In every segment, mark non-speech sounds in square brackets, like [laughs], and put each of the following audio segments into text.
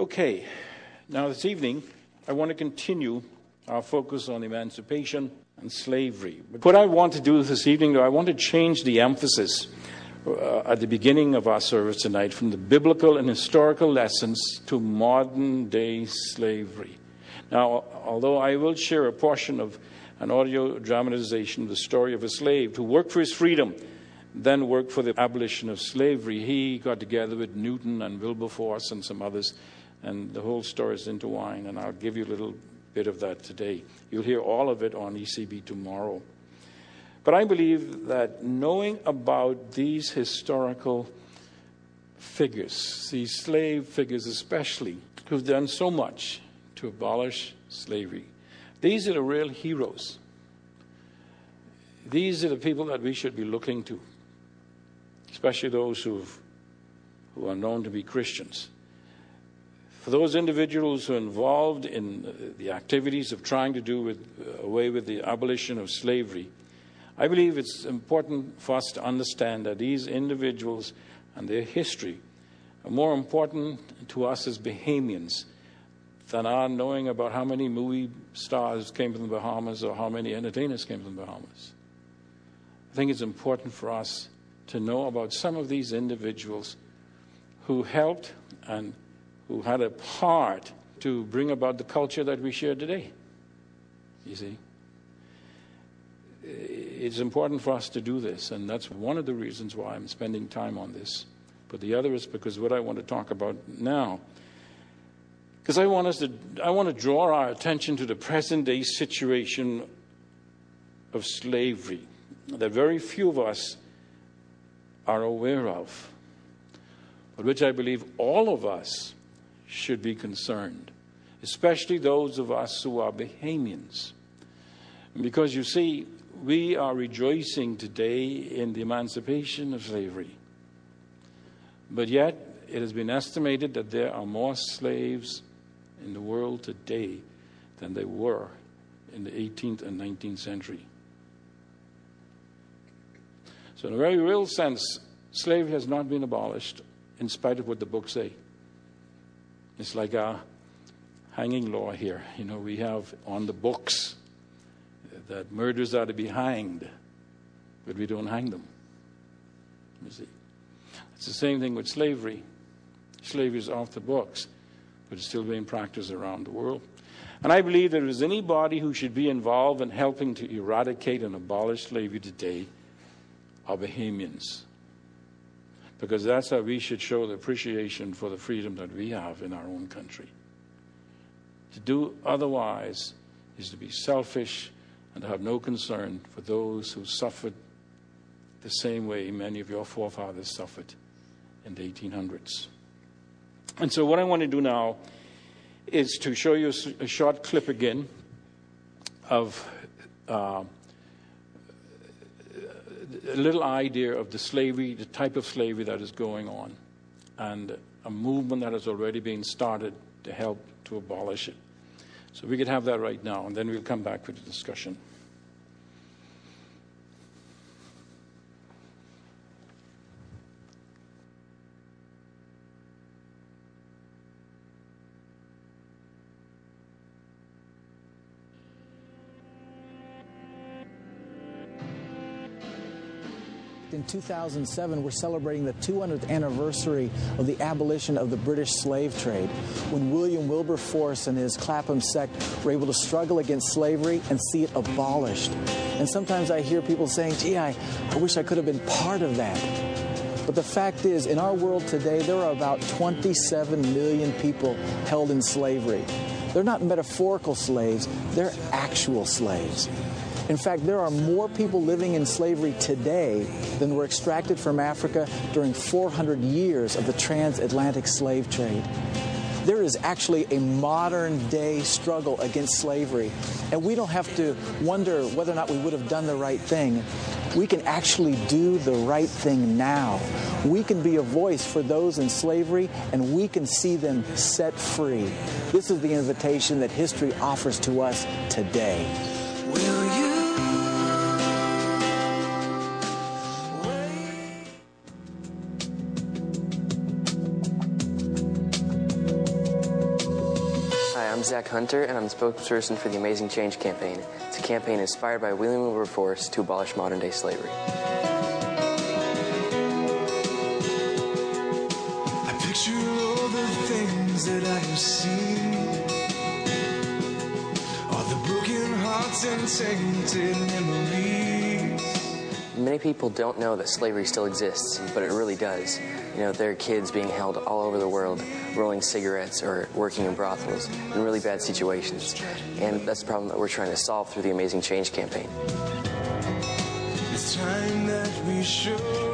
Okay, now this evening I want to continue our focus on emancipation and slavery. But what I want to do this evening, though, I want to change the emphasis uh, at the beginning of our service tonight from the biblical and historical lessons to modern day slavery. Now, although I will share a portion of an audio dramatization of the story of a slave who worked for his freedom, then worked for the abolition of slavery, he got together with Newton and Wilberforce and some others, and the whole story is intertwined. And I'll give you a little bit of that today. You'll hear all of it on ECB tomorrow. But I believe that knowing about these historical figures, these slave figures especially, who've done so much to abolish slavery, these are the real heroes. These are the people that we should be looking to, especially those who've, who are known to be Christians. For those individuals who are involved in uh, the activities of trying to do with, uh, away with the abolition of slavery, I believe it's important for us to understand that these individuals and their history are more important to us as Bahamians than our knowing about how many movie stars came from the Bahamas or how many entertainers came from the Bahamas. I think it's important for us to know about some of these individuals who helped and who had a part to bring about the culture that we share today. You see? It's important for us to do this, and that's one of the reasons why I'm spending time on this. But the other is because what I want to talk about now, because I want us to, I want to draw our attention to the present day situation of slavery that very few of us are aware of, but which I believe all of us should be concerned, especially those of us who are Bahamians. Because you see, we are rejoicing today in the emancipation of slavery. But yet, it has been estimated that there are more slaves in the world today than there were in the 18th and 19th century. So, in a very real sense, slavery has not been abolished in spite of what the books say. It's like a hanging law here. You know, we have on the books that murderers are to be hanged, but we don't hang them. You see. It's the same thing with slavery. Slavery is off the books, but it's still being practiced around the world. And I believe there is anybody who should be involved in helping to eradicate and abolish slavery today are Bahamians because that's how we should show the appreciation for the freedom that we have in our own country. To do otherwise is to be selfish and to have no concern for those who suffered the same way many of your forefathers suffered in the 1800s. And so, what I want to do now is to show you a short clip again of. Uh, a little idea of the slavery, the type of slavery that is going on, and a movement that has already been started to help to abolish it. So we could have that right now, and then we'll come back with the discussion. 2007, we're celebrating the 200th anniversary of the abolition of the British slave trade, when William Wilberforce and his Clapham sect were able to struggle against slavery and see it abolished. And sometimes I hear people saying, gee, I, I wish I could have been part of that. But the fact is, in our world today, there are about 27 million people held in slavery. They're not metaphorical slaves, they're actual slaves. In fact, there are more people living in slavery today than were extracted from Africa during 400 years of the transatlantic slave trade. There is actually a modern day struggle against slavery, and we don't have to wonder whether or not we would have done the right thing. We can actually do the right thing now. We can be a voice for those in slavery, and we can see them set free. This is the invitation that history offers to us today. I'm Zach Hunter, and I'm the spokesperson for the Amazing Change campaign. It's a campaign inspired by William Wilberforce to abolish modern day slavery. I picture all the things that I have seen. All the broken hearts and tainted memories. Many people don't know that slavery still exists, but it really does. You know, there are kids being held all over the world, rolling cigarettes or working in brothels in really bad situations. And that's the problem that we're trying to solve through the Amazing Change campaign. It's time that we show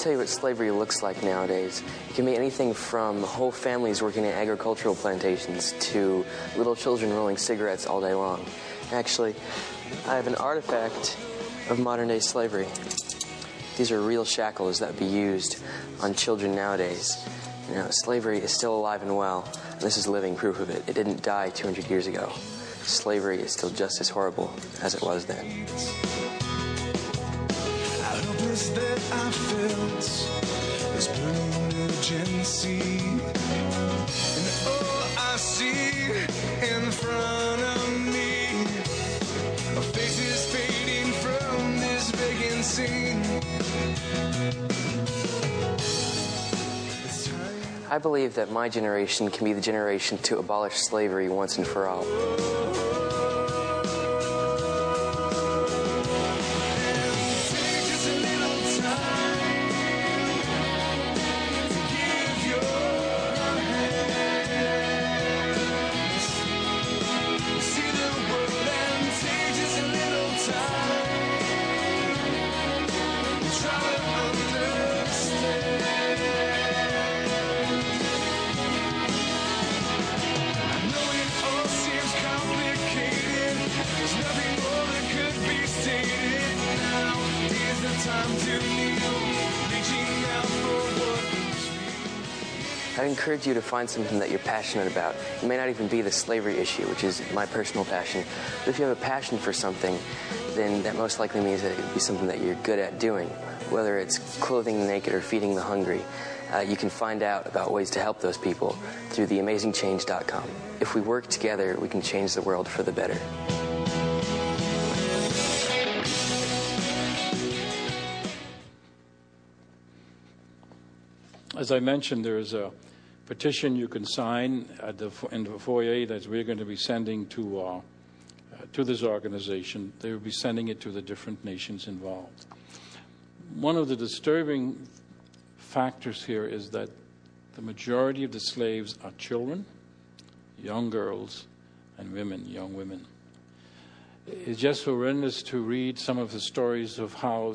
tell you what slavery looks like nowadays. It can be anything from whole families working in agricultural plantations to little children rolling cigarettes all day long. Actually, I have an artifact of modern day slavery. These are real shackles that would be used on children nowadays. You know, slavery is still alive and well, and this is living proof of it. It didn't die 200 years ago. Slavery is still just as horrible as it was then. That I felt burning urgency. And all I see in front of me are faces fading from this vacant scene. I believe that my generation can be the generation to abolish slavery once and for all. Encourage you to find something that you're passionate about. It may not even be the slavery issue, which is my personal passion. But if you have a passion for something, then that most likely means that it would be something that you're good at doing, whether it's clothing the naked or feeding the hungry. Uh, you can find out about ways to help those people through theamazingchange.com. If we work together, we can change the world for the better. As I mentioned, there is a petition you can sign at the, in the foyer that we're going to be sending to, uh, uh, to this organization. They will be sending it to the different nations involved. One of the disturbing factors here is that the majority of the slaves are children, young girls, and women, young women. It's just horrendous to read some of the stories of how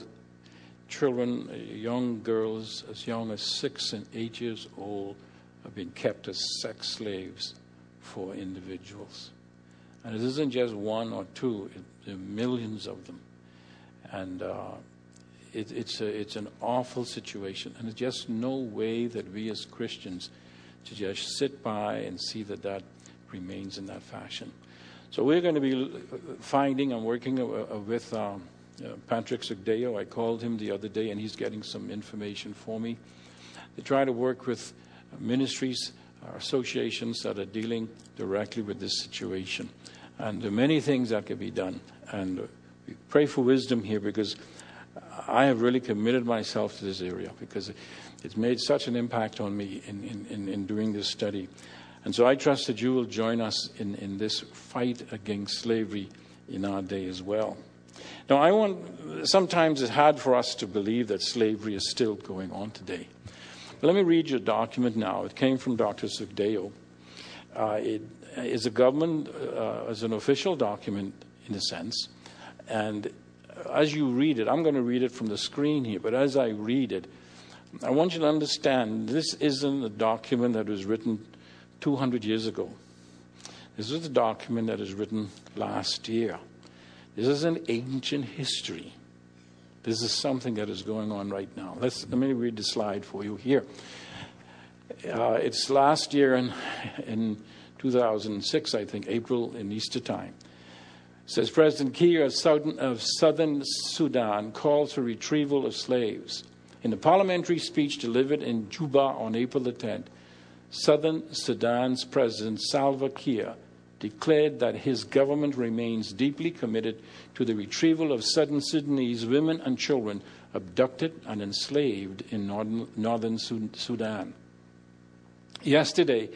children, young girls as young as six and eight years old, have been kept as sex slaves for individuals. And it isn't just one or two, it, there are millions of them. And uh, it, it's, a, it's an awful situation. And there's just no way that we as Christians to just sit by and see that that remains in that fashion. So we're going to be finding, I'm working uh, uh, with um, uh, Patrick Sookhdeo. I called him the other day and he's getting some information for me. They try to work with ministries, or associations that are dealing directly with this situation. And there are many things that can be done. And uh, we pray for wisdom here because I have really committed myself to this area because it's made such an impact on me in, in, in, in doing this study. And so I trust that you will join us in, in this fight against slavery in our day as well. Now, I want, sometimes it's hard for us to believe that slavery is still going on today. But let me read you a document now. It came from Dr. Sookhdeo. Uh, it is a government, uh, as an official document in a sense. And as you read it, I'm going to read it from the screen here, but as I read it, I want you to understand this isn't a document that was written 200 years ago. This is a document that was written last year. This is an ancient history. This is something that is going on right now. Let's, let me read the slide for you here. Uh, it's last year in, in 2006, I think, April in Easter time. It says President Kiir of southern, of southern Sudan calls for retrieval of slaves. In a parliamentary speech delivered in Juba on April the 10th, Southern Sudan's President Salva Kiir declared that his government remains deeply committed to the retrieval of Southern Sudanese women and children abducted and enslaved in northern, northern Sudan. Yesterday,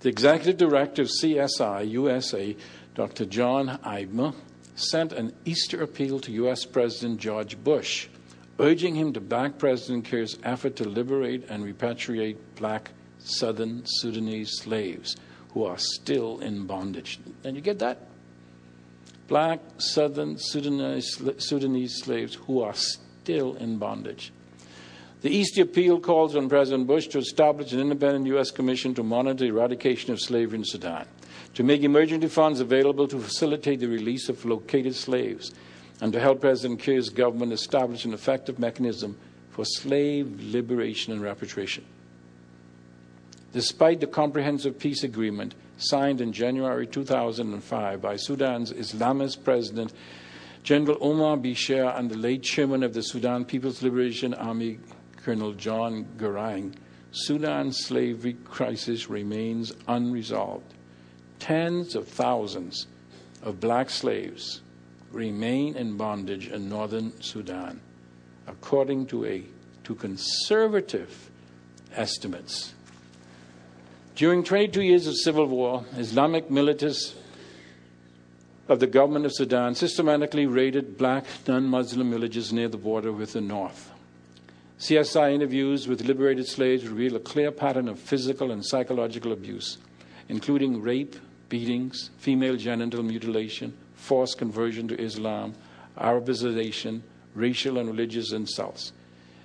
the executive director of CSI USA, Dr. John Eibner, sent an Easter appeal to U.S. President George Bush, urging him to back President Kiir's effort to liberate and repatriate black southern Sudanese slaves who are still in bondage. And you get that? Black southern Sudanese, Sudanese slaves who are still in bondage. The East appeal calls on President Bush to establish an independent U.S. commission to monitor the eradication of slavery in Sudan, to make emergency funds available to facilitate the release of located slaves, and to help President Kiir's government establish an effective mechanism for slave liberation and repatriation. Despite the comprehensive peace agreement signed in January 2005 by Sudan's Islamist President General Omar Bashir and the late chairman of the Sudan People's Liberation Army, Colonel John Garang, Sudan's slavery crisis remains unresolved. Tens of thousands of black slaves remain in bondage in northern Sudan, according to, a, to conservative estimates. During 22 years of civil war, Islamic militants of the government of Sudan systematically raided black non Muslim villages near the border with the north. CSI interviews with liberated slaves reveal a clear pattern of physical and psychological abuse, including rape, beatings, female genital mutilation, forced conversion to Islam, Arabization, racial and religious insults.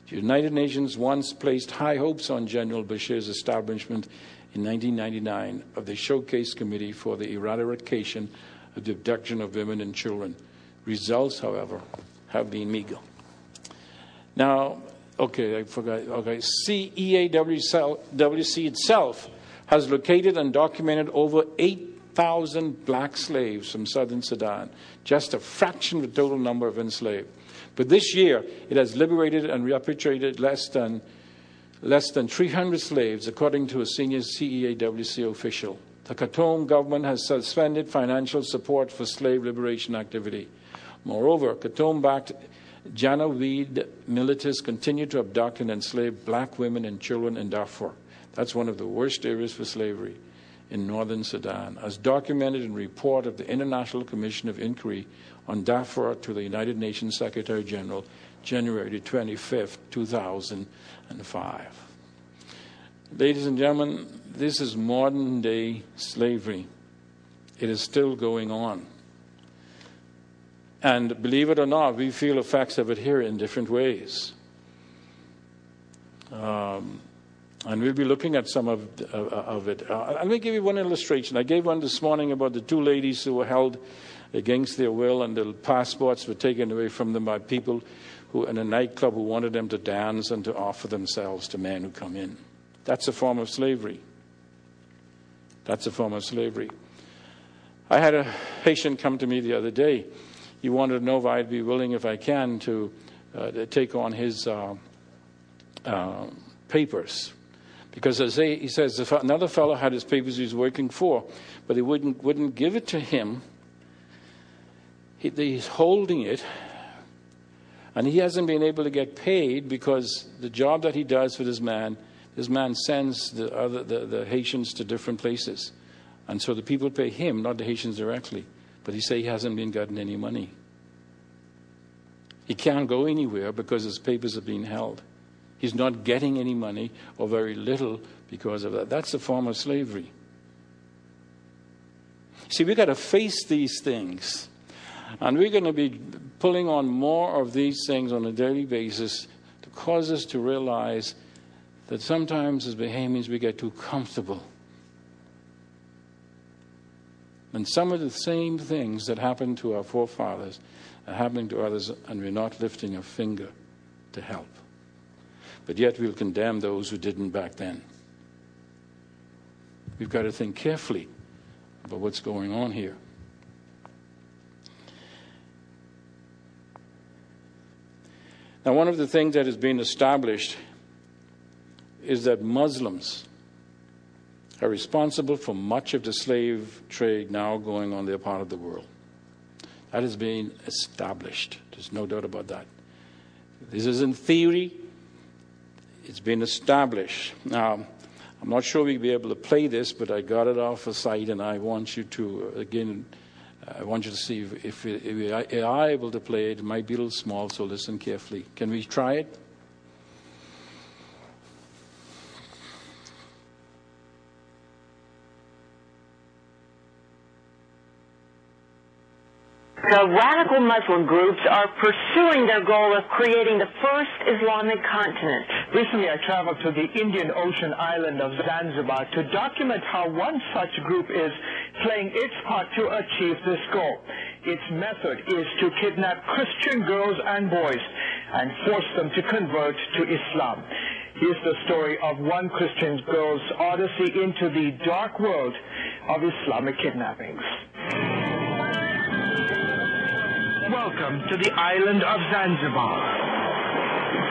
The United Nations once placed high hopes on General Bashir's establishment in 1999 of the Showcase Committee for the Eradication of the Abduction of Women and Children. Results, however, have been meager. Now, okay, I forgot. Okay, CEAWC itself has located and documented over 8,000 black slaves from southern Sudan, just a fraction of the total number of enslaved. But this year, it has liberated and repatriated less than less than 300 slaves, according to a senior CEAWC official. The Khartoum government has suspended financial support for slave liberation activity. Moreover, Khartoum backed Janjaweed militants continue to abduct and enslave black women and children in Darfur. That's one of the worst areas for slavery in northern Sudan, as documented in a report of the International Commission of Inquiry on Darfur to the United Nations Secretary General, January 25, 2005. Ladies and gentlemen, this is modern day slavery. It is still going on. And believe it or not, we feel the effects of it here in different ways. Um, and we'll be looking at some of, uh, of it. Uh, let me give you one illustration. I gave one this morning about the two ladies who were held against their will and their passports were taken away from them by people who, in a nightclub who wanted them to dance and to offer themselves to men who come in. That's a form of slavery. That's a form of slavery. I had a Haitian come to me the other day. He wanted to know if I'd be willing, if I can, to uh, take on his uh, uh, papers. Because as he says, another fellow had his papers he was working for, but he wouldn't, wouldn't give it to him, he, he's holding it and he hasn't been able to get paid because the job that he does for this man, this man sends the, other, the, the Haitians to different places. And so the people pay him, not the Haitians directly. But he say he hasn't been getting any money. He can't go anywhere because his papers are being held. He's not getting any money or very little because of that. That's a form of slavery. See, we've got to face these things. And we're going to be pulling on more of these things on a daily basis to cause us to realize that sometimes as Bahamians we get too comfortable. And some of the same things that happened to our forefathers are happening to others, and we're not lifting a finger to help. But yet we'll condemn those who didn't back then. We've got to think carefully about what's going on here. Now, one of the things that has been established is that Muslims are responsible for much of the slave trade now going on their part of the world. That has been established. There's no doubt about that. This is in theory, it's been established. Now, I'm not sure we'll be able to play this, but I got it off a site and I want you to, uh, again, I want you to see if, if, if we are able to play it. It might be a little small, so listen carefully. Can we try it? The radical Muslim groups are pursuing their goal of creating the first Islamic continent. Recently, I traveled to the Indian Ocean island of Zanzibar to document how one such group is playing its part to achieve this goal. Its method is to kidnap Christian girls and boys and force them to convert to Islam. Here's the story of one Christian girl's odyssey into the dark world of Islamic kidnappings. Welcome to the island of Zanzibar.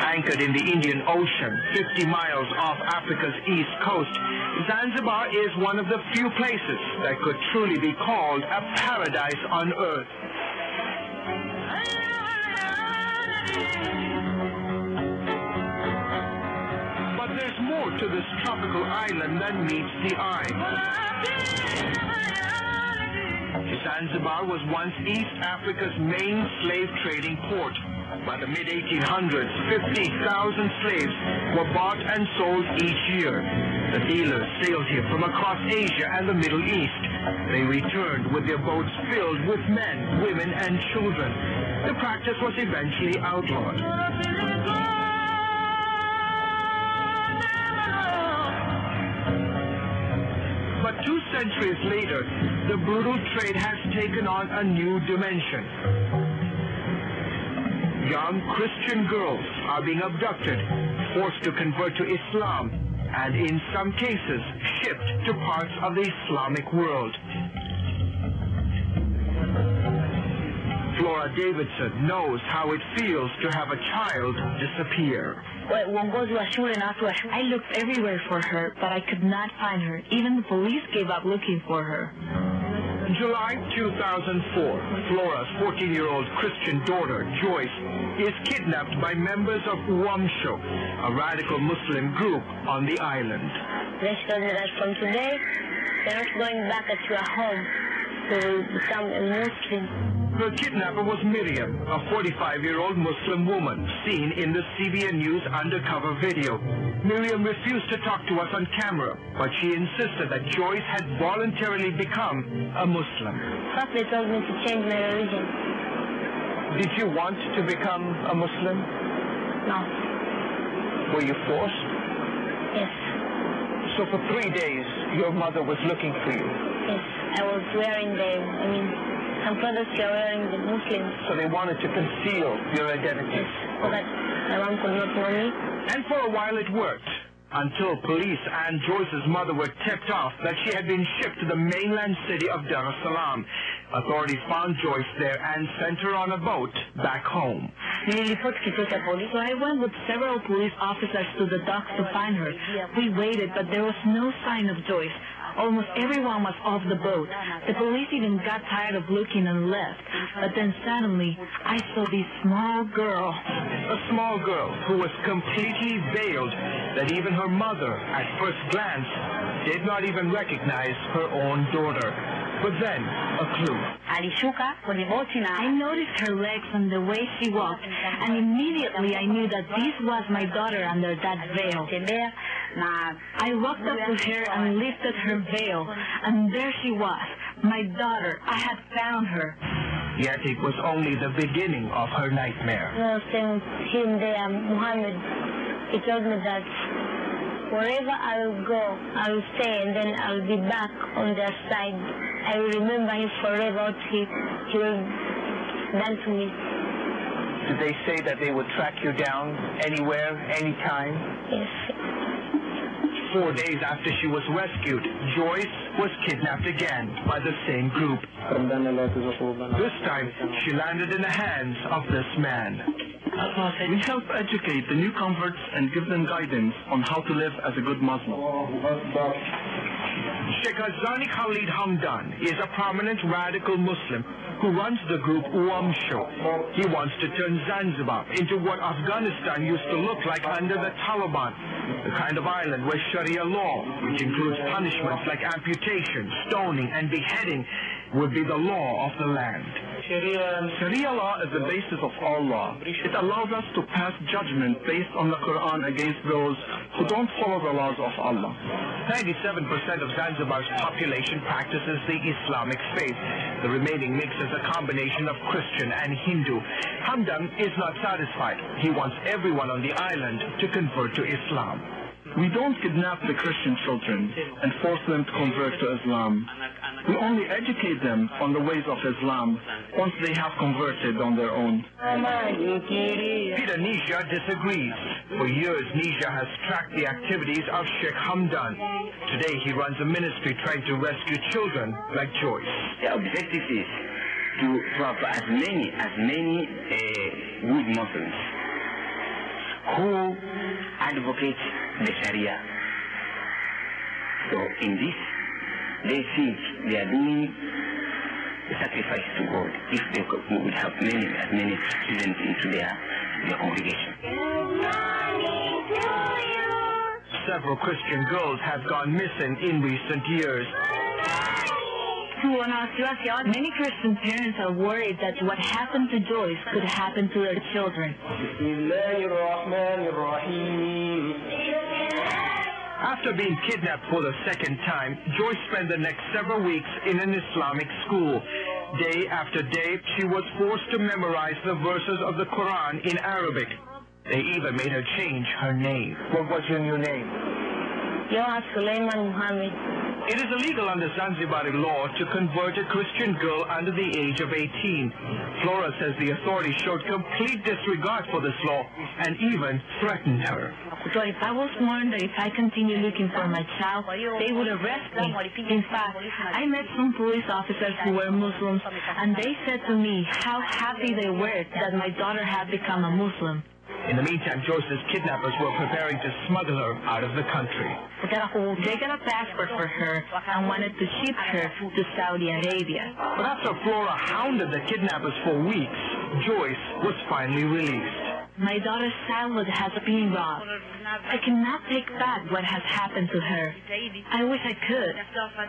Anchored in the Indian Ocean, 50 miles off Africa's east coast, Zanzibar is one of the few places that could truly be called a paradise on earth. But there's more to this tropical island than meets the eye. Zanzibar was once East Africa's main slave trading port. By the mid-1800s, 50,000 slaves were bought and sold each year. The dealers sailed here from across Asia and the Middle East. They returned with their boats filled with men, women, and children. The practice was eventually outlawed. Centuries later, the brutal trade has taken on a new dimension. Young Christian girls are being abducted, forced to convert to Islam, and in some cases shipped to parts of the Islamic world. Flora Davidson knows how it feels to have a child disappear. Uongozi wa shule na watu wa shule. I looked everywhere for her, but I could not find her. Even the police gave up looking for her. In July 2004, Flora's 14-year-old Christian daughter, Joyce, is kidnapped by members of Uamsho, a radical Muslim group on the island. They told me that from today, they're not going back to your home to become a Muslim. Her kidnapper was Miriam, a 45-year-old Muslim woman seen in the CBN News undercover video. Miriam refused to talk to us on camera, but she insisted that Joyce had voluntarily become a Muslim. They told me to change my religion. Did you want to become a Muslim? No. Were you forced? Yes. So for three days, your mother was looking for you. Yes. I was wearing the, I mean, some brothers were wearing the Muslims. So they wanted to conceal your identity. Yes. So that my mom could not know me. And for a while it worked. Until police and Joyce's mother were tipped off that she had been shipped to the mainland city of Dar es Salaam. Authorities found Joyce there and sent her on a boat back home. Niliripoti kituo cha polisi. So I went with several police officers to the docks to find her. We waited, but there was no sign of Joyce. Almost everyone was off the boat. The police even got tired of looking and left. But then suddenly, I saw this small girl. A small girl who was completely veiled that even her mother, at first glance, did not even recognize her own daughter. But then, a clue. Alishuka kwenye boti na I noticed her legs and the way she walked, and immediately I knew that this was my daughter under that veil. I walked up to her and lifted her veil, and there she was, my daughter. I had found her. Yet it was only the beginning of her nightmare. When I was telling him there, Muhammad, he told me that wherever I will go, I will stay and then I will be back on their side. I will remember him forever. He, he will done to me. Did they say that they would track you down anywhere, anytime? Yes. Four days after she was rescued, Joyce was kidnapped again by the same group. This time, she landed in the hands of this man. We help educate the new converts and give them guidance on how to live as a good Muslim. Sheikh Azani Khalid Hamdan is a prominent radical Muslim who runs the group Uamsho. He wants to turn Zanzibar into what Afghanistan used to look like under the Taliban, the kind of island where Sharia law, which includes punishments like amputation, stoning, and beheading, would be the law of the land. Sharia law is the basis of all law. It allows us to pass judgment based on the Quran against those who don't follow the laws of Allah. 97% of Zanzibar's population practices the Islamic faith. The remaining mix is a combination of Christian and Hindu. Hamdan is not satisfied. He wants everyone on the island to convert to Islam. We don't kidnap the Christian children and force them to convert to Islam. We only educate them on the ways of Islam once they have converted on their own. Peter Nisha disagrees. For years, Nisha has tracked the activities of Sheikh Hamdan. Today, he runs a ministry trying to rescue children like Joyce. The objective is to, to have as many, as many uh, good Muslims who advocate the Sharia. So in this, they think they are doing a sacrifice to God if they could would have many, as many students into their, their congregation. Several Christian girls have gone missing in recent years. Many Christian parents are worried that what happened to Joyce could happen to their children. After being kidnapped for the second time, Joyce spent the next several weeks in an Islamic school. Day after day, she was forced to memorize the verses of the Quran in Arabic. They even made her change her name. What was your new name? Yoha Suleiman Muhammad. It is illegal under Zanzibari law to convert a Christian girl under the age of 18. Flora says the authorities showed complete disregard for this law and even threatened her. So if I was warned that if I continue looking for my child, they would arrest me. In fact, I met some police officers who were Muslims, and they said to me how happy they were that my daughter had become a Muslim. In the meantime, Joyce's kidnappers were preparing to smuggle her out of the country. They got a passport for her and wanted to ship her to Saudi Arabia. But after Flora hounded the kidnappers for weeks, Joyce was finally released. My daughter's childhood has been robbed. I cannot take back what has happened to her. I wish I could,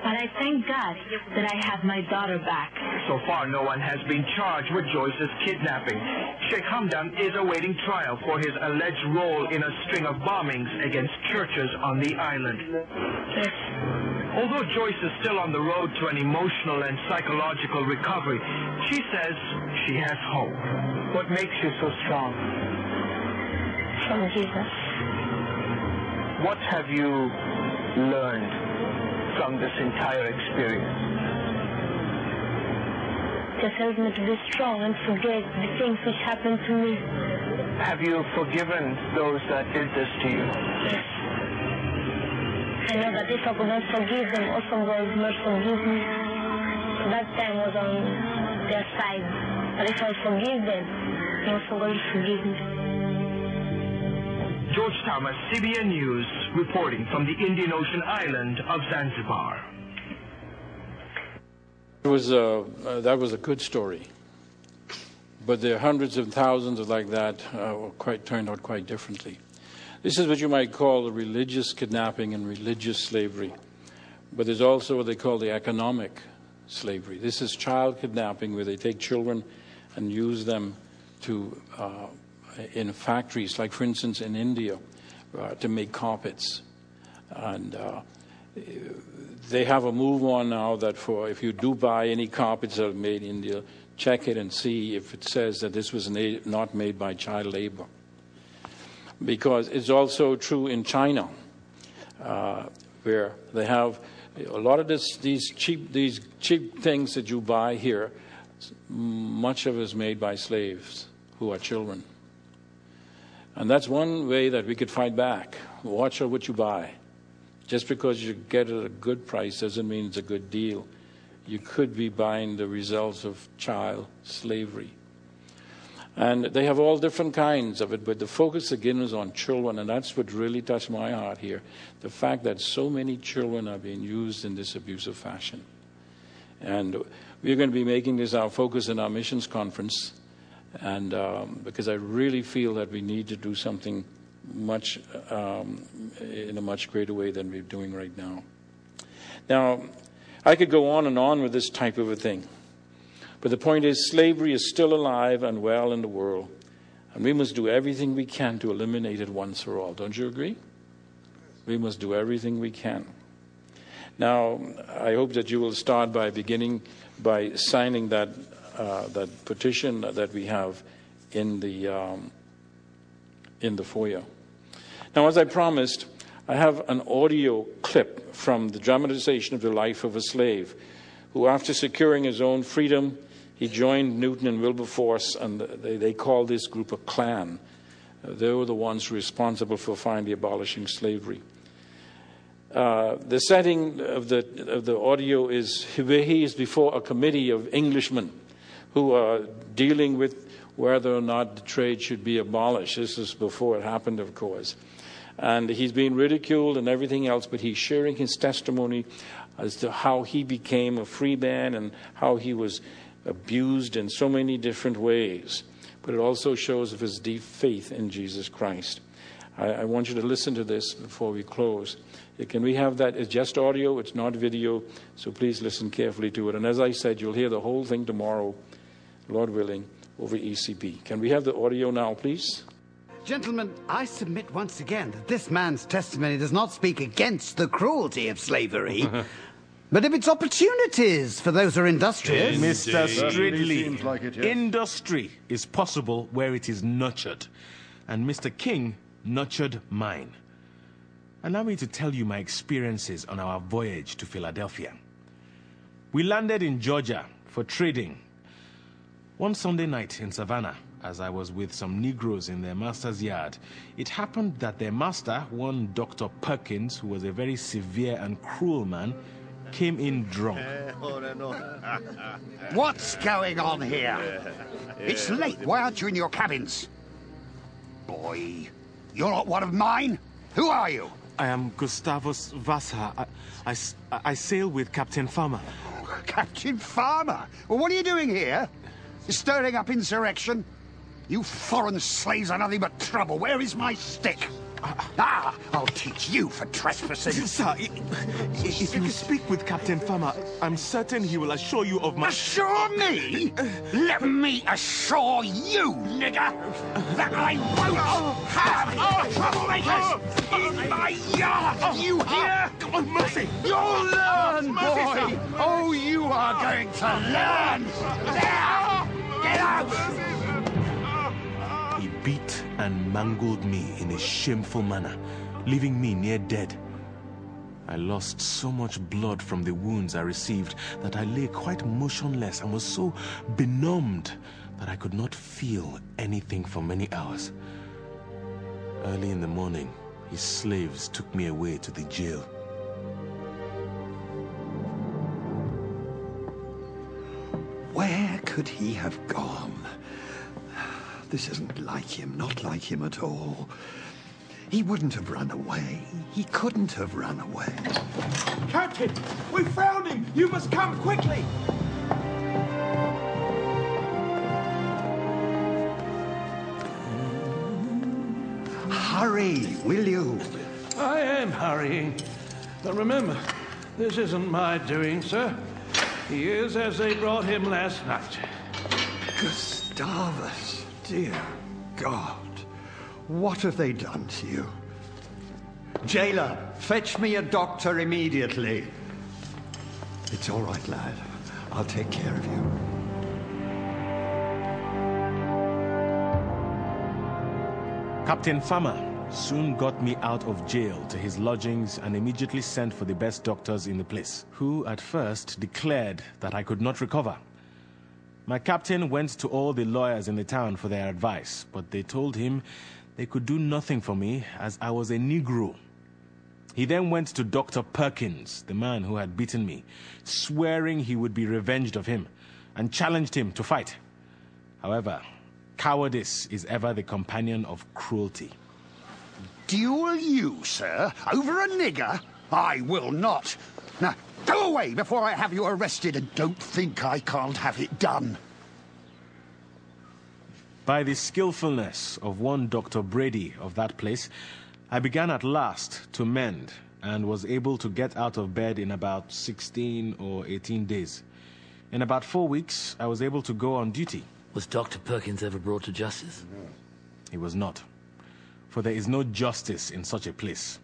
but I thank God that I have my daughter back. So far, no one has been charged with Joyce's kidnapping. Sheikh Hamdan is awaiting trial for his alleged role in a string of bombings against churches on the island. Yes. Although Joyce is still on the road to an emotional and psychological recovery, she says she has hope. What makes you so strong? From Jesus. What have you learned from this entire experience? Just help me to be strong and forget the things which happened to me. Have you forgiven those that did this to you? Yes. I know that if I could not forgive them, also God will not forgive me. That time was on their side. But if I forgive them, also God will forgive me. George Thomas, CBN News, reporting from the Indian Ocean island of Zanzibar. It was a, uh, that was a good story. But there are hundreds of thousands of like that uh, were quite turned out quite differently. This is what you might call the religious kidnapping and religious slavery. But there's also what they call the economic slavery. This is child kidnapping where they take children and use them to uh, in factories, like for instance in India, uh, to make carpets. And uh, they have a move on now that for if you do buy any carpets that are made in India, check it and see if it says that this was not made by child labor. Because it's also true in China, uh, where they have a lot of this, these cheap these cheap things that you buy here much of it is made by slaves who are children. And that's one way that we could fight back. Watch out what you buy. Just because you get it at a good price doesn't mean it's a good deal. You could be buying the results of child slavery. And they have all different kinds of it, but the focus again is on children, and that's what really touched my heart here. The fact that so many children are being used in this abusive fashion. And we're going to be making this our focus in our missions conference, and um, because I really feel that we need to do something much um, in a much greater way than we're doing right now. Now, I could go on and on with this type of a thing. But the point is, slavery is still alive and well in the world, and we must do everything we can to eliminate it once for all. Don't you agree? We must do everything we can. Now, I hope that you will start by beginning by signing that, uh, that petition that we have in the, um, in the foyer. Now, as I promised, I have an audio clip from the dramatization of the life of a slave who, after securing his own freedom, he joined Newton and Wilberforce, and they, they called this group a clan. They were the ones responsible for finally abolishing slavery. Uh, the setting of the, of the audio is he is before a committee of Englishmen who are dealing with whether or not the trade should be abolished. This is before it happened, of course. And he's being ridiculed and everything else, but he's sharing his testimony as to how he became a free man and how he was abused in so many different ways. But it also shows of his deep faith in Jesus Christ. I, I want you to listen to this before we close. Uh, can we have that? It's just audio, it's not video, so please listen carefully to it. And as I said, you'll hear the whole thing tomorrow, Lord willing, over ECP. Can we have the audio now, please? Gentlemen, I submit once again that this man's testimony does not speak against the cruelty of slavery, [laughs] but if its opportunities for those who are industrious. Mr. Stridley, like it, yes. industry is possible where it is nurtured. And Mr. King nurtured mine. Allow me to tell you my experiences on our voyage to Philadelphia. We landed in Georgia for trading. One Sunday night in Savannah, as I was with some Negroes in their master's yard, it happened that their master, one Dr. Perkins, who was a very severe and cruel man, came in drunk. [laughs] What's going on here? It's late. Why aren't you in your cabins? Boy, you're not one of mine? Who are you? I am Gustavus Vassa. I, I, I sail with Captain Farmer. Oh, Captain Farmer? Well, what are you doing here? You're stirring up insurrection? You foreign slaves are nothing but trouble. Where is my stick? Ah, I'll teach you for trespassing. Sir, if you speak with Captain Farmer, I'm certain he will assure you of my... Assure me? Let me assure you, nigger, that I won't have troublemakers in my yard, you hear? Come on, Mercy! You'll learn, boy! Oh, you are going to learn! Now, get out! And mangled me in a shameful manner, leaving me near dead. I lost so much blood from the wounds I received that I lay quite motionless and was so benumbed that I could not feel anything for many hours. Early in the morning, his slaves took me away to the jail. Where could he have gone? This isn't like him, not like him at all. He wouldn't have run away. He couldn't have run away. Captain, we found him! You must come quickly! Hurry, will you? I am hurrying. But remember, this isn't my doing, sir. He is as they brought him last night. Gustavus. Dear God, what have they done to you? Jailer, fetch me a doctor immediately. It's all right, lad. I'll take care of you. Captain Farmer soon got me out of jail to his lodgings and immediately sent for the best doctors in the place, who at first declared that I could not recover. My captain went to all the lawyers in the town for their advice, but they told him they could do nothing for me as I was a Negro. He then went to Dr. Perkins, the man who had beaten me, swearing he would be revenged of him, and challenged him to fight. However, cowardice is ever the companion of cruelty. Duel you, sir, over a nigger? I will not. Now, go away before I have you arrested, and don't think I can't have it done. By the skillfulness of one Dr. Brady of that place, I began at last to mend and was able to get out of bed in about 16 or 18 days. In about four weeks, I was able to go on duty. Was Dr. Perkins ever brought to justice? No. He was not. For there is no justice in such a place.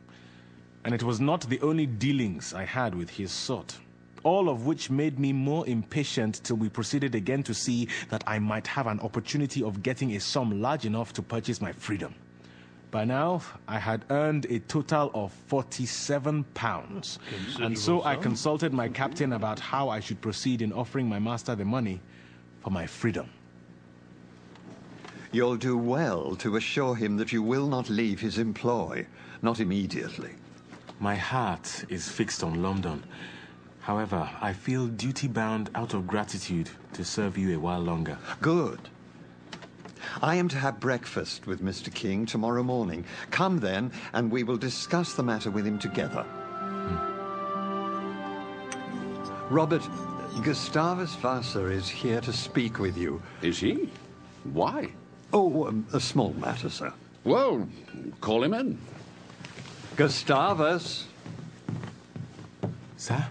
And it was not the only dealings I had with his sort. All of which made me more impatient till we proceeded again to see that I might have an opportunity of getting a sum large enough to purchase my freedom. By now, I had earned a total of 47 pounds. And so I consulted my captain about how I should proceed in offering my master the money for my freedom. You'll do well to assure him that you will not leave his employ, not immediately. My heart is fixed on London. However, I feel duty bound out of gratitude to serve you a while longer. Good. I am to have breakfast with Mr. King tomorrow morning. Come then, and we will discuss the matter with him together. Robert, Gustavus Vassa is here to speak with you. Is he? Why? Oh, um, a small matter, sir. Well, call him in. Gustavus. Sir?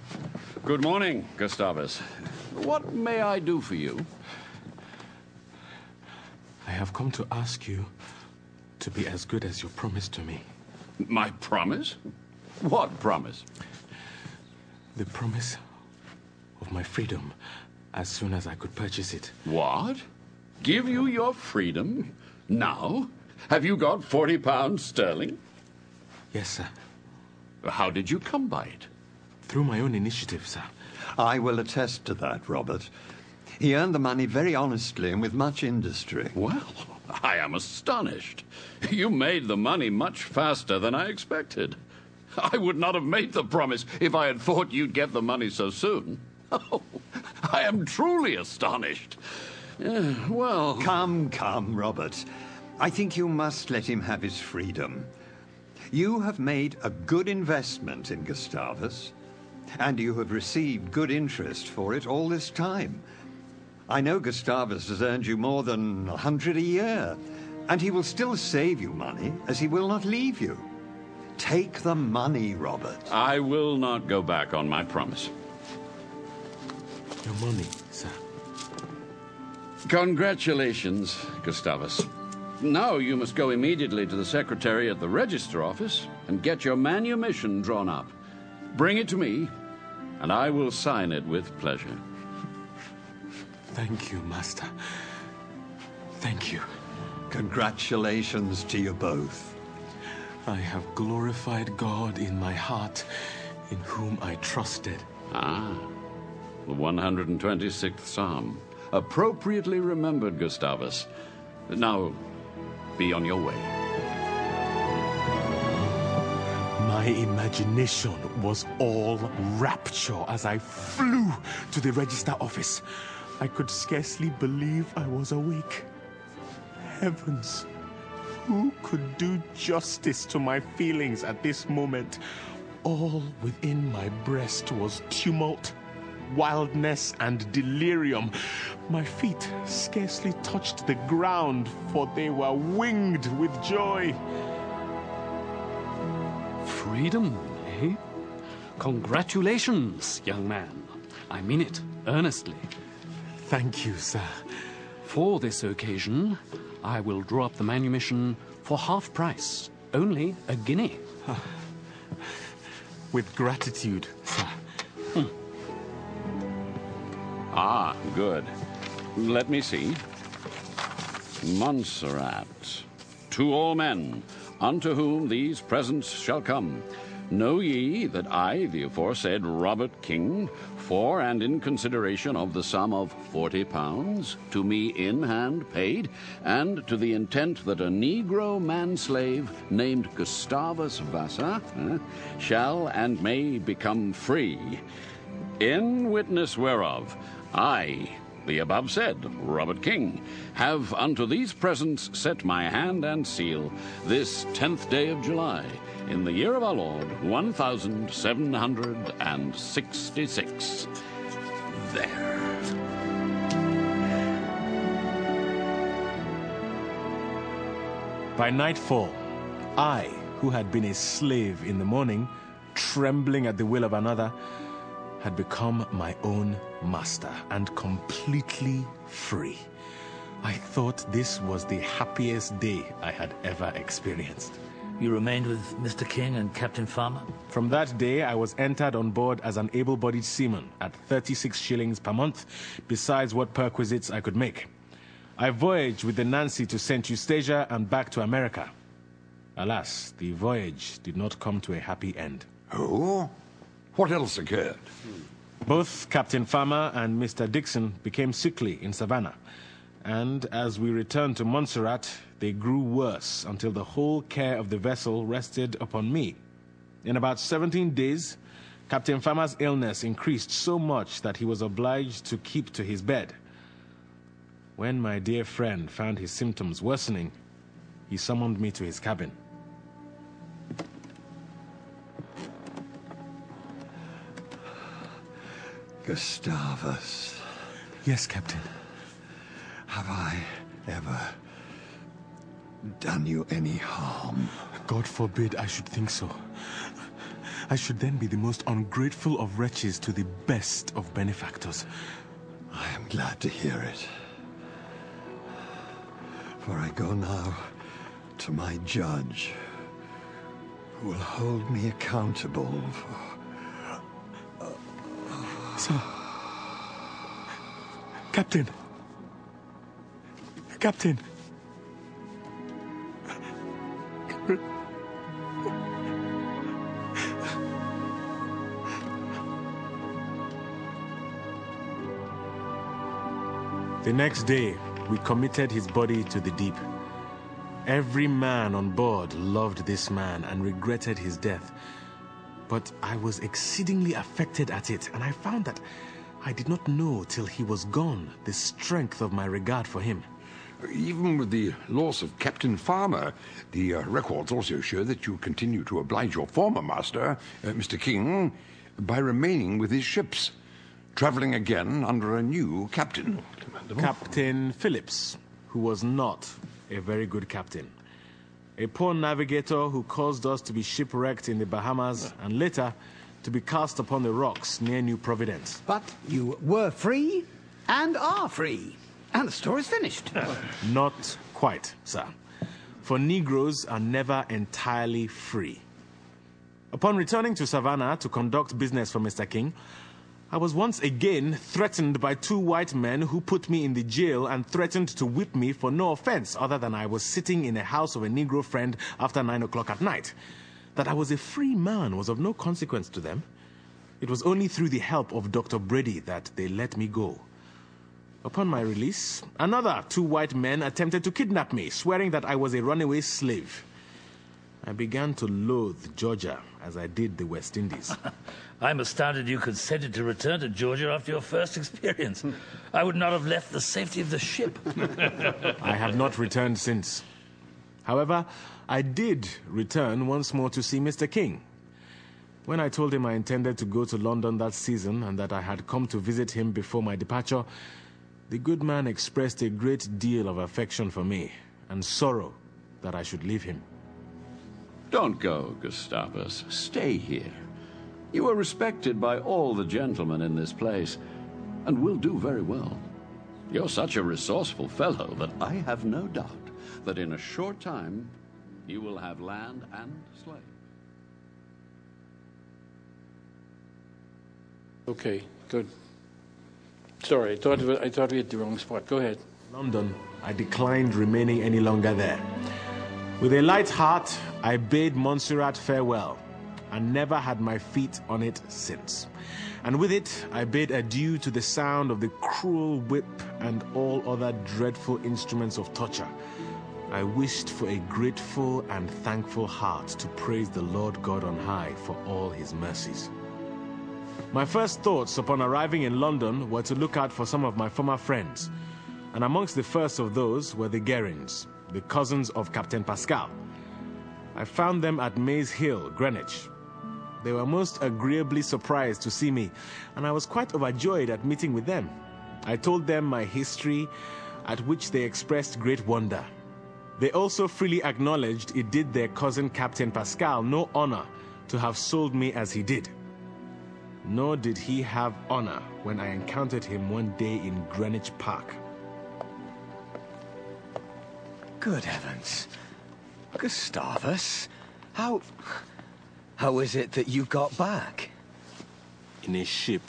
Good morning, Gustavus. What may I do for you? I have come to ask you to be as good as you promised to me. My promise? What promise? The promise of my freedom as soon as I could purchase it. What? Give you your freedom? Now? Have you got 40 pounds sterling? Yes, sir. How did you come by it? Through my own initiative, sir. I will attest to that, Robert. He earned the money very honestly and with much industry. Well, I am astonished. You made the money much faster than I expected. I would not have made the promise if I had thought you'd get the money so soon. [laughs] Oh, I am truly astonished. Eh, well. Come, come, Robert. I think you must let him have his freedom. You have made a good investment in Gustavus, and you have received good interest for it all this time. I know Gustavus has earned you more than a hundred a year, and he will still save you money, as he will not leave you. Take the money, Robert. I will not go back on my promise. Your money, sir. Congratulations, Gustavus. Now you must go immediately to the secretary at the register office and get your manumission drawn up. Bring it to me, and I will sign it with pleasure. Thank you, Master. Thank you. Congratulations to you both. I have glorified God in my heart, in whom I trusted. Ah, the 126th Psalm. Appropriately remembered, Gustavus. Now, be on your way. My imagination was all rapture as I flew to the register office. I could scarcely believe I was awake. Heavens, who could do justice to my feelings at this moment? All within my breast was tumult, wildness, and delirium. My feet scarcely touched the ground, for they were winged with joy. Freedom, eh? Congratulations, young man. I mean it earnestly. Thank you, sir. For this occasion, I will draw up the manumission for half price, only a guinea. With gratitude, sir. Ah, good. Let me see. Montserrat. To all men, unto whom these presents shall come, Know ye that I, the aforesaid Robert King, for and in consideration of the sum of forty pounds, to me in hand paid, and to the intent that a Negro manslave named Gustavus Vassa eh, shall and may become free, in witness whereof I, the above said Robert King, have unto these presents set my hand and seal this tenth day of July, in the year of our Lord, 1766. There. By nightfall, I, who had been a slave in the morning, trembling at the will of another, had become my own master and completely free. I thought this was the happiest day I had ever experienced. You remained with Mr. King and Captain Farmer? From that day, I was entered on board as an able bodied seaman at 36 shillings per month, besides what perquisites I could make. I voyaged with the Nancy to St. Eustatia and back to America. Alas, the voyage did not come to a happy end. Oh? What else occurred? Hmm. Both Captain Farmer and Mr. Dixon became sickly in Savannah, and as we returned to Montserrat, they grew worse until the whole care of the vessel rested upon me. In about 17 days, Captain Farmer's illness increased so much that he was obliged to keep to his bed. When my dear friend found his symptoms worsening, he summoned me to his cabin. Gustavus. Yes, Captain. Have I ever done you any harm? God forbid I should think so. I should then be the most ungrateful of wretches to the best of benefactors. I am glad to hear it. For I go now to my judge, who will hold me accountable for. Sir. Captain. Captain. The next day, we committed his body to the deep. Every man on board loved this man and regretted his death. But I was exceedingly affected at it, and I found that I did not know till he was gone the strength of my regard for him. Even with the loss of Captain Farmer, the uh, records also show that you continue to oblige your former master, uh, Mr. King, by remaining with his ships, traveling again under a new captain. Captain Phillips, who was not a very good captain. A poor navigator who caused us to be shipwrecked in the Bahamas and later to be cast upon the rocks near New Providence. But you were free and are free. And the story's finished. [laughs] Not quite, sir. For Negroes are never entirely free. Upon returning to Savannah to conduct business for Mr. King, I was once again threatened by two white men who put me in the jail and threatened to whip me for no offense other than I was sitting in a house of a Negro friend after nine o'clock at night. That I was a free man was of no consequence to them. It was only through the help of Dr. Brady that they let me go. Upon my release, another two white men attempted to kidnap me, swearing that I was a runaway slave. I began to loathe Georgia as I did the West Indies. [laughs] I'm astounded you consented to return to Georgia after your first experience. I would not have left the safety of the ship. I have not returned since. However, I did return once more to see Mr. King. When I told him I intended to go to London that season and that I had come to visit him before my departure, the good man expressed a great deal of affection for me and sorrow that I should leave him. Don't go, Gustavus. Stay here. You are respected by all the gentlemen in this place, and will do very well. You're such a resourceful fellow that I have no doubt that in a short time you will have land and slave. Okay, good. Sorry, I thought, I thought we had the wrong spot. Go ahead. London, I declined remaining any longer there. With a light heart, I bade Montserrat farewell. And never had my feet on it since. And with it, I bid adieu to the sound of the cruel whip and all other dreadful instruments of torture. I wished for a grateful and thankful heart to praise the Lord God on high for all his mercies. My first thoughts upon arriving in London were to look out for some of my former friends, and amongst the first of those were the Guerins, the cousins of Captain Pascal. I found them at Maze Hill, Greenwich. They were most agreeably surprised to see me, and I was quite overjoyed at meeting with them. I told them my history, at which they expressed great wonder. They also freely acknowledged it did their cousin Captain Pascal no honor to have sold me as he did. Nor did he have honor when I encountered him one day in Greenwich Park. Good heavens. Gustavus, how. How is it that you got back? In a ship.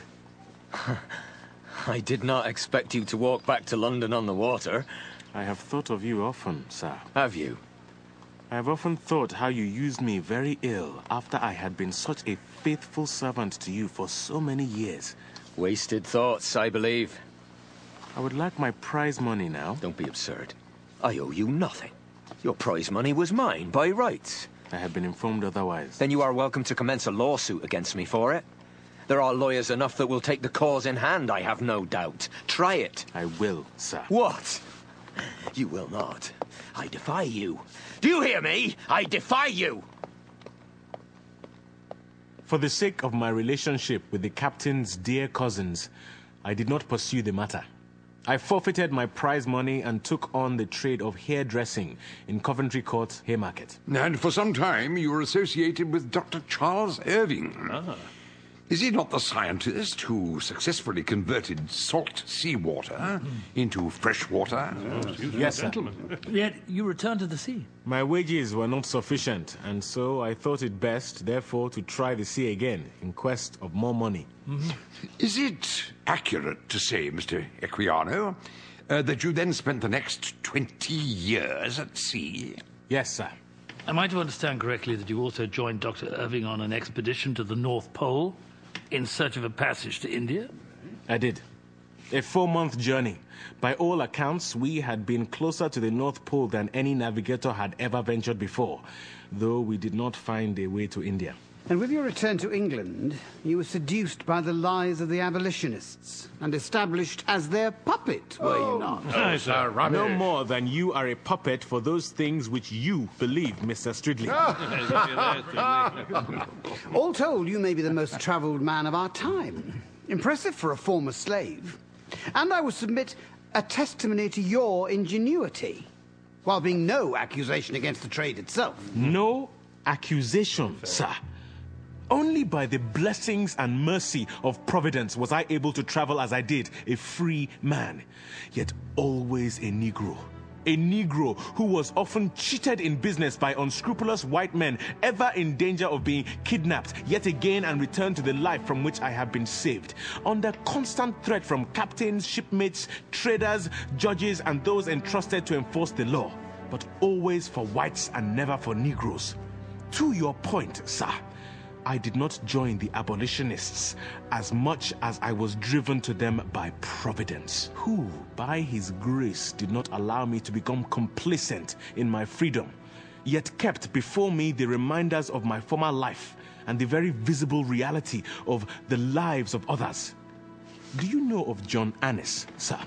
[laughs] I did not expect you to walk back to London on the water. I have thought of you often, sir. Have you? I have often thought how you used me very ill after I had been such a faithful servant to you for so many years. Wasted thoughts, I believe. I would like my prize money now. Don't be absurd. I owe you nothing. Your prize money was mine by rights. I have been informed otherwise. Then you are welcome to commence a lawsuit against me for it. There are lawyers enough that will take the cause in hand, I have no doubt. Try it. I will, sir. What? You will not. I defy you. Do you hear me? I defy you! For the sake of my relationship with the captain's dear cousins, I did not pursue the matter. I forfeited my prize money and took on the trade of hairdressing in Coventry Court, Haymarket. And for some time you were associated with Dr. Charles Irving. Ah. Is he not the scientist who successfully converted salt seawater into fresh water? Yes, sir. Yet you returned to the sea. My wages were not sufficient, and so I thought it best, therefore, to try the sea again in quest of more money. Is it accurate to say, Mr. Equiano, uh, that you then spent the next 20 years at sea? Yes, sir. Am I to understand correctly that you also joined Dr. Irving on an expedition to the North Pole in search of a passage to India? I did. A four month journey. By all accounts, we had been closer to the North Pole than any navigator had ever ventured before, though we did not find a way to India. And with your return to England, you were seduced by the lies of the abolitionists and established as their puppet, were you oh. not? Oh, no more than you are a puppet for those things which you believe, Mr. Stridley. [laughs] [laughs] All told, you may be the most travelled man of our time. Impressive for a former slave. And I would submit a testimony to your ingenuity, while being no accusation against the trade itself. No accusation, sir. Only by the blessings and mercy of Providence was I able to travel as I did, a free man, yet always a Negro. A Negro who was often cheated in business by unscrupulous white men, ever in danger of being kidnapped, yet again and returned to the life from which I have been saved. Under constant threat from captains, shipmates, traders, judges, and those entrusted to enforce the law, but always for whites and never for Negroes. To your point, sir, I did not join the abolitionists as much as I was driven to them by Providence, who, by his grace, did not allow me to become complacent in my freedom, yet kept before me the reminders of my former life and the very visible reality of the lives of others. Do you know of John Annis, sir?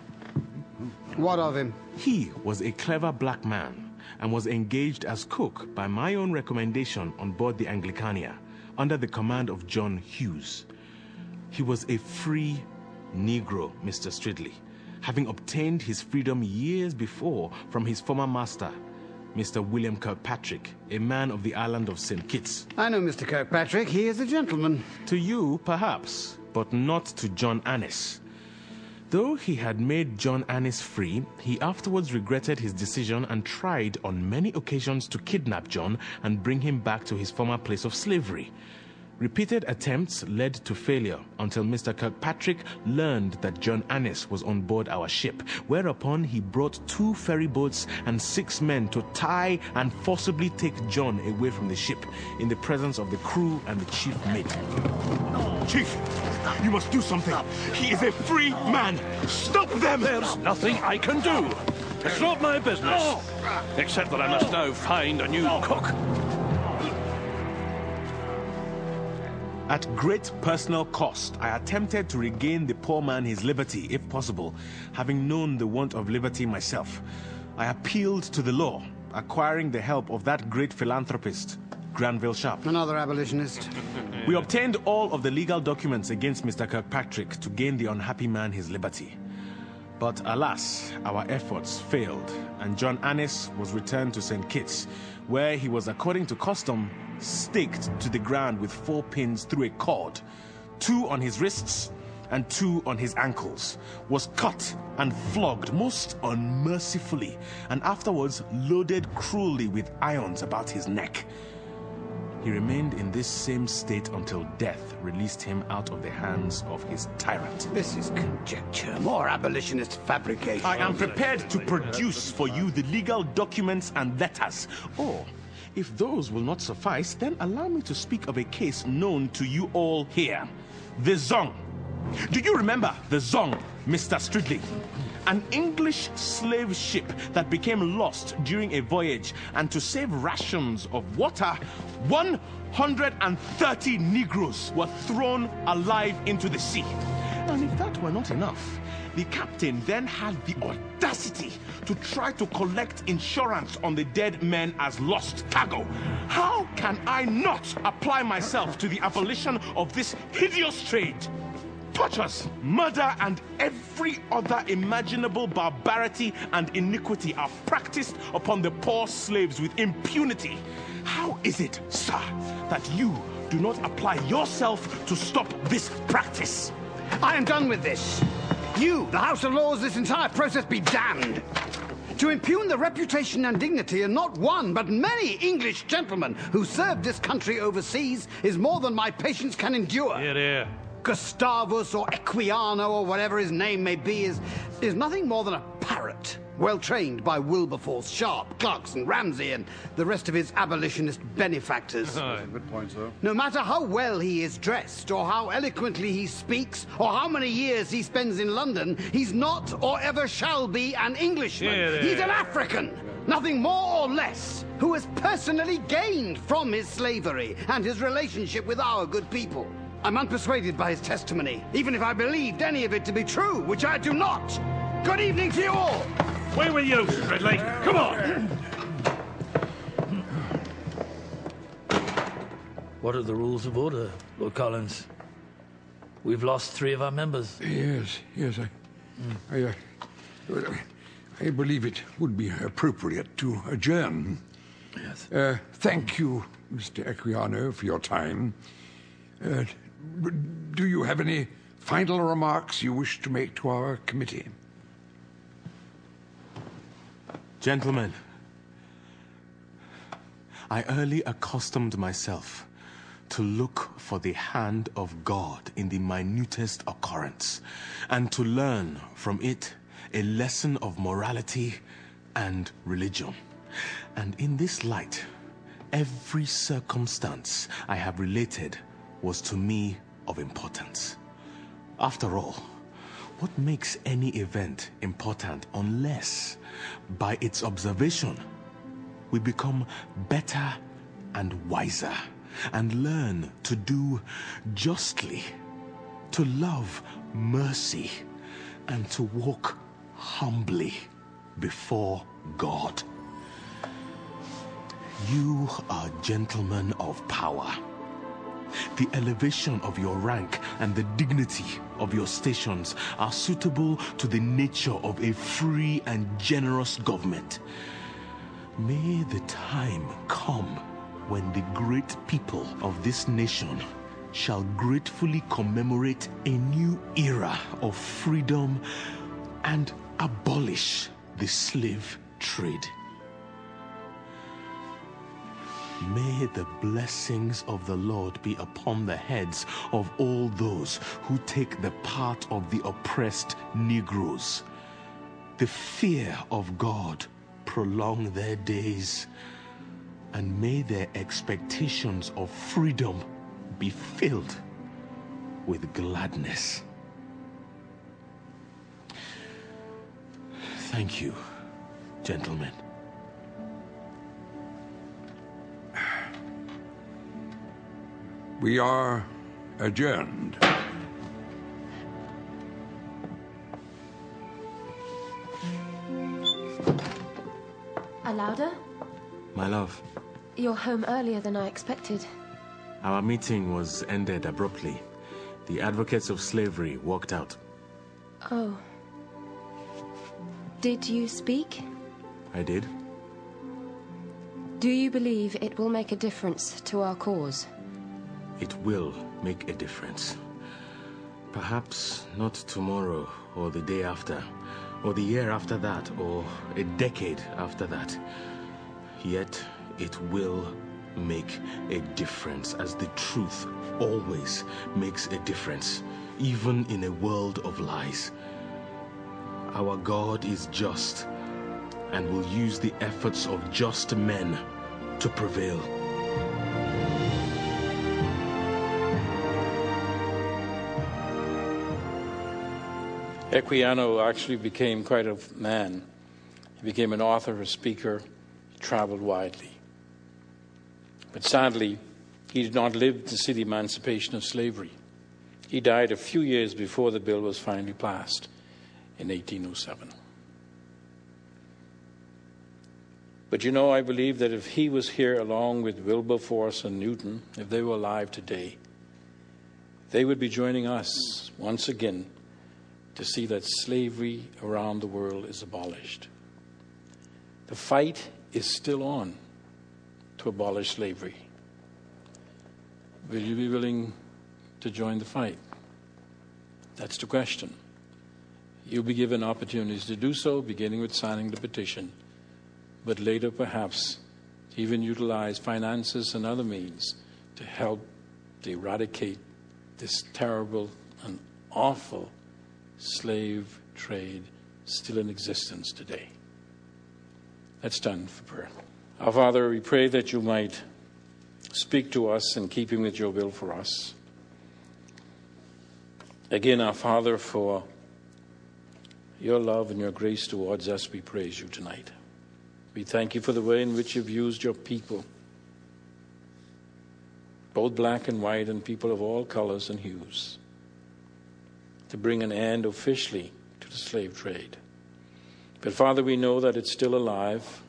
What of him? He was a clever black man and was engaged as cook by my own recommendation on board the Anglicania under the command of John Hughes. He was a free Negro, Mr. Stridley, having obtained his freedom years before from his former master, Mr. William Kirkpatrick, a man of the island of St. Kitts. I know Mr. Kirkpatrick. He is a gentleman. To you, perhaps, but not to John Annis. Though he had made John Annis free, he afterwards regretted his decision and tried on many occasions to kidnap John and bring him back to his former place of slavery. Repeated attempts led to failure until Mr. Kirkpatrick learned that John Annis was on board our ship, whereupon he brought two ferry boats and six men to tie and forcibly take John away from the ship in the presence of the crew and the chief mate. Chief, you must do something. He is a free man. Stop them! There's nothing I can do. It's not my business. Except that I must now find a new cook. At great personal cost, I attempted to regain the poor man his liberty, if possible, having known the want of liberty myself. I appealed to the law, acquiring the help of that great philanthropist, Granville Sharp. Another abolitionist. [laughs] We obtained all of the legal documents against Mr. Kirkpatrick to gain the unhappy man his liberty. But alas, our efforts failed, and John Annis was returned to St. Kitts, where he was, according to custom, staked to the ground with four pins through a cord, two on his wrists and two on his ankles, was cut and flogged most unmercifully, and afterwards loaded cruelly with irons about his neck. He remained in this same state until death released him out of the hands of his tyrant. This is conjecture, more abolitionist fabrication. I am prepared to produce for you the legal documents and letters. Or, if those will not suffice, then allow me to speak of a case known to you all here the Zong. Do you remember the Zong, Mr. Stridley? An English slave ship that became lost during a voyage, and to save rations of water, 130 Negroes were thrown alive into the sea. And if that were not enough, the captain then had the audacity to try to collect insurance on the dead men as lost cargo. How can I not apply myself to the abolition of this hideous trade? Tortures, murder, and every other imaginable barbarity and iniquity are practiced upon the poor slaves with impunity. How is it, sir, that you do not apply yourself to stop this practice? I am done with this. You, the House of Lords, this entire process be damned. To impugn the reputation and dignity of not one, but many English gentlemen who served this country overseas is more than my patience can endure. Here, here. Gustavus or Equiano or whatever his name may be is, is nothing more than a parrot, well trained by Wilberforce, Sharp, Clarkson, Ramsay, and the rest of his abolitionist benefactors. [laughs] Good point, sir. No matter how well he is dressed, or how eloquently he speaks, or how many years he spends in London, he's not or ever shall be an Englishman. Here, He's an African, nothing more or less, who has personally gained from his slavery and his relationship with our good people. I'm unpersuaded by his testimony, even if I believed any of it to be true, which I do not. Good evening to you all. Where were you, Stridley? Come on. What are the rules of order, Lord Collins? We've lost three of our members. Yes, yes, I, I, uh, I believe it would be appropriate to adjourn. Yes. Uh, thank you, Mr. Equiano, for your time. Uh, do you have any final remarks you wish to make to our committee? Gentlemen, I early accustomed myself to look for the hand of God in the minutest occurrence and to learn from it a lesson of morality and religion. And in this light, every circumstance I have related was to me of importance. After all, what makes any event important unless, by its observation, we become better and wiser and learn to do justly, to love mercy, and to walk humbly before God? You are gentlemen of power. The elevation of your rank and the dignity of your stations are suitable to the nature of a free and generous government. May the time come when the great people of this nation shall gratefully commemorate a new era of freedom and abolish the slave trade. May the blessings of the Lord be upon the heads of all those who take the part of the oppressed Negroes. The fear of God prolong their days, and may their expectations of freedom be filled with gladness. Thank you, gentlemen. We are adjourned. Olaudah, My love, you're home earlier than I expected. our meeting was ended abruptly. The advocates of slavery walked out. Oh. Did you speak? I did. Do you believe it will make a difference to our cause? It will make a difference. Perhaps not tomorrow or the day after, or the year after that, or a decade after that. Yet it will make a difference, as the truth always makes a difference, even in a world of lies. Our God is just and will use the efforts of just men to prevail. Equiano actually became quite a man. He became an author, a speaker, he traveled widely. But sadly, he did not live to see the emancipation of slavery. He died a few years before the bill was finally passed in 1807. But you know, I believe that if he was here along with Wilberforce and Newton, if they were alive today, they would be joining us once again to see that slavery around the world is abolished. The fight is still on to abolish slavery. Will you be willing to join the fight? That's the question. You'll be given opportunities to do so, beginning with signing the petition, but later perhaps even utilize finances and other means to help to eradicate this terrible and awful slave trade still in existence today. Let's stand for prayer. Our Father, we pray that you might speak to us in keeping with your will for us. Again, our Father, for your love and your grace towards us, we praise you tonight. We thank you for the way in which you've used your people, both black and white, and people of all colors and hues, to bring an end officially to the slave trade. But Father, we know that it's still alive.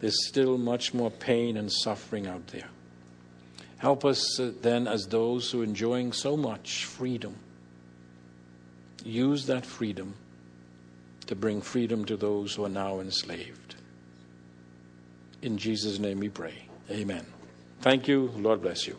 There's still much more pain and suffering out there. Help us uh, then, as those who are enjoying so much freedom, use that freedom to bring freedom to those who are now enslaved. In Jesus' name we pray. Amen. Thank you. Lord bless you.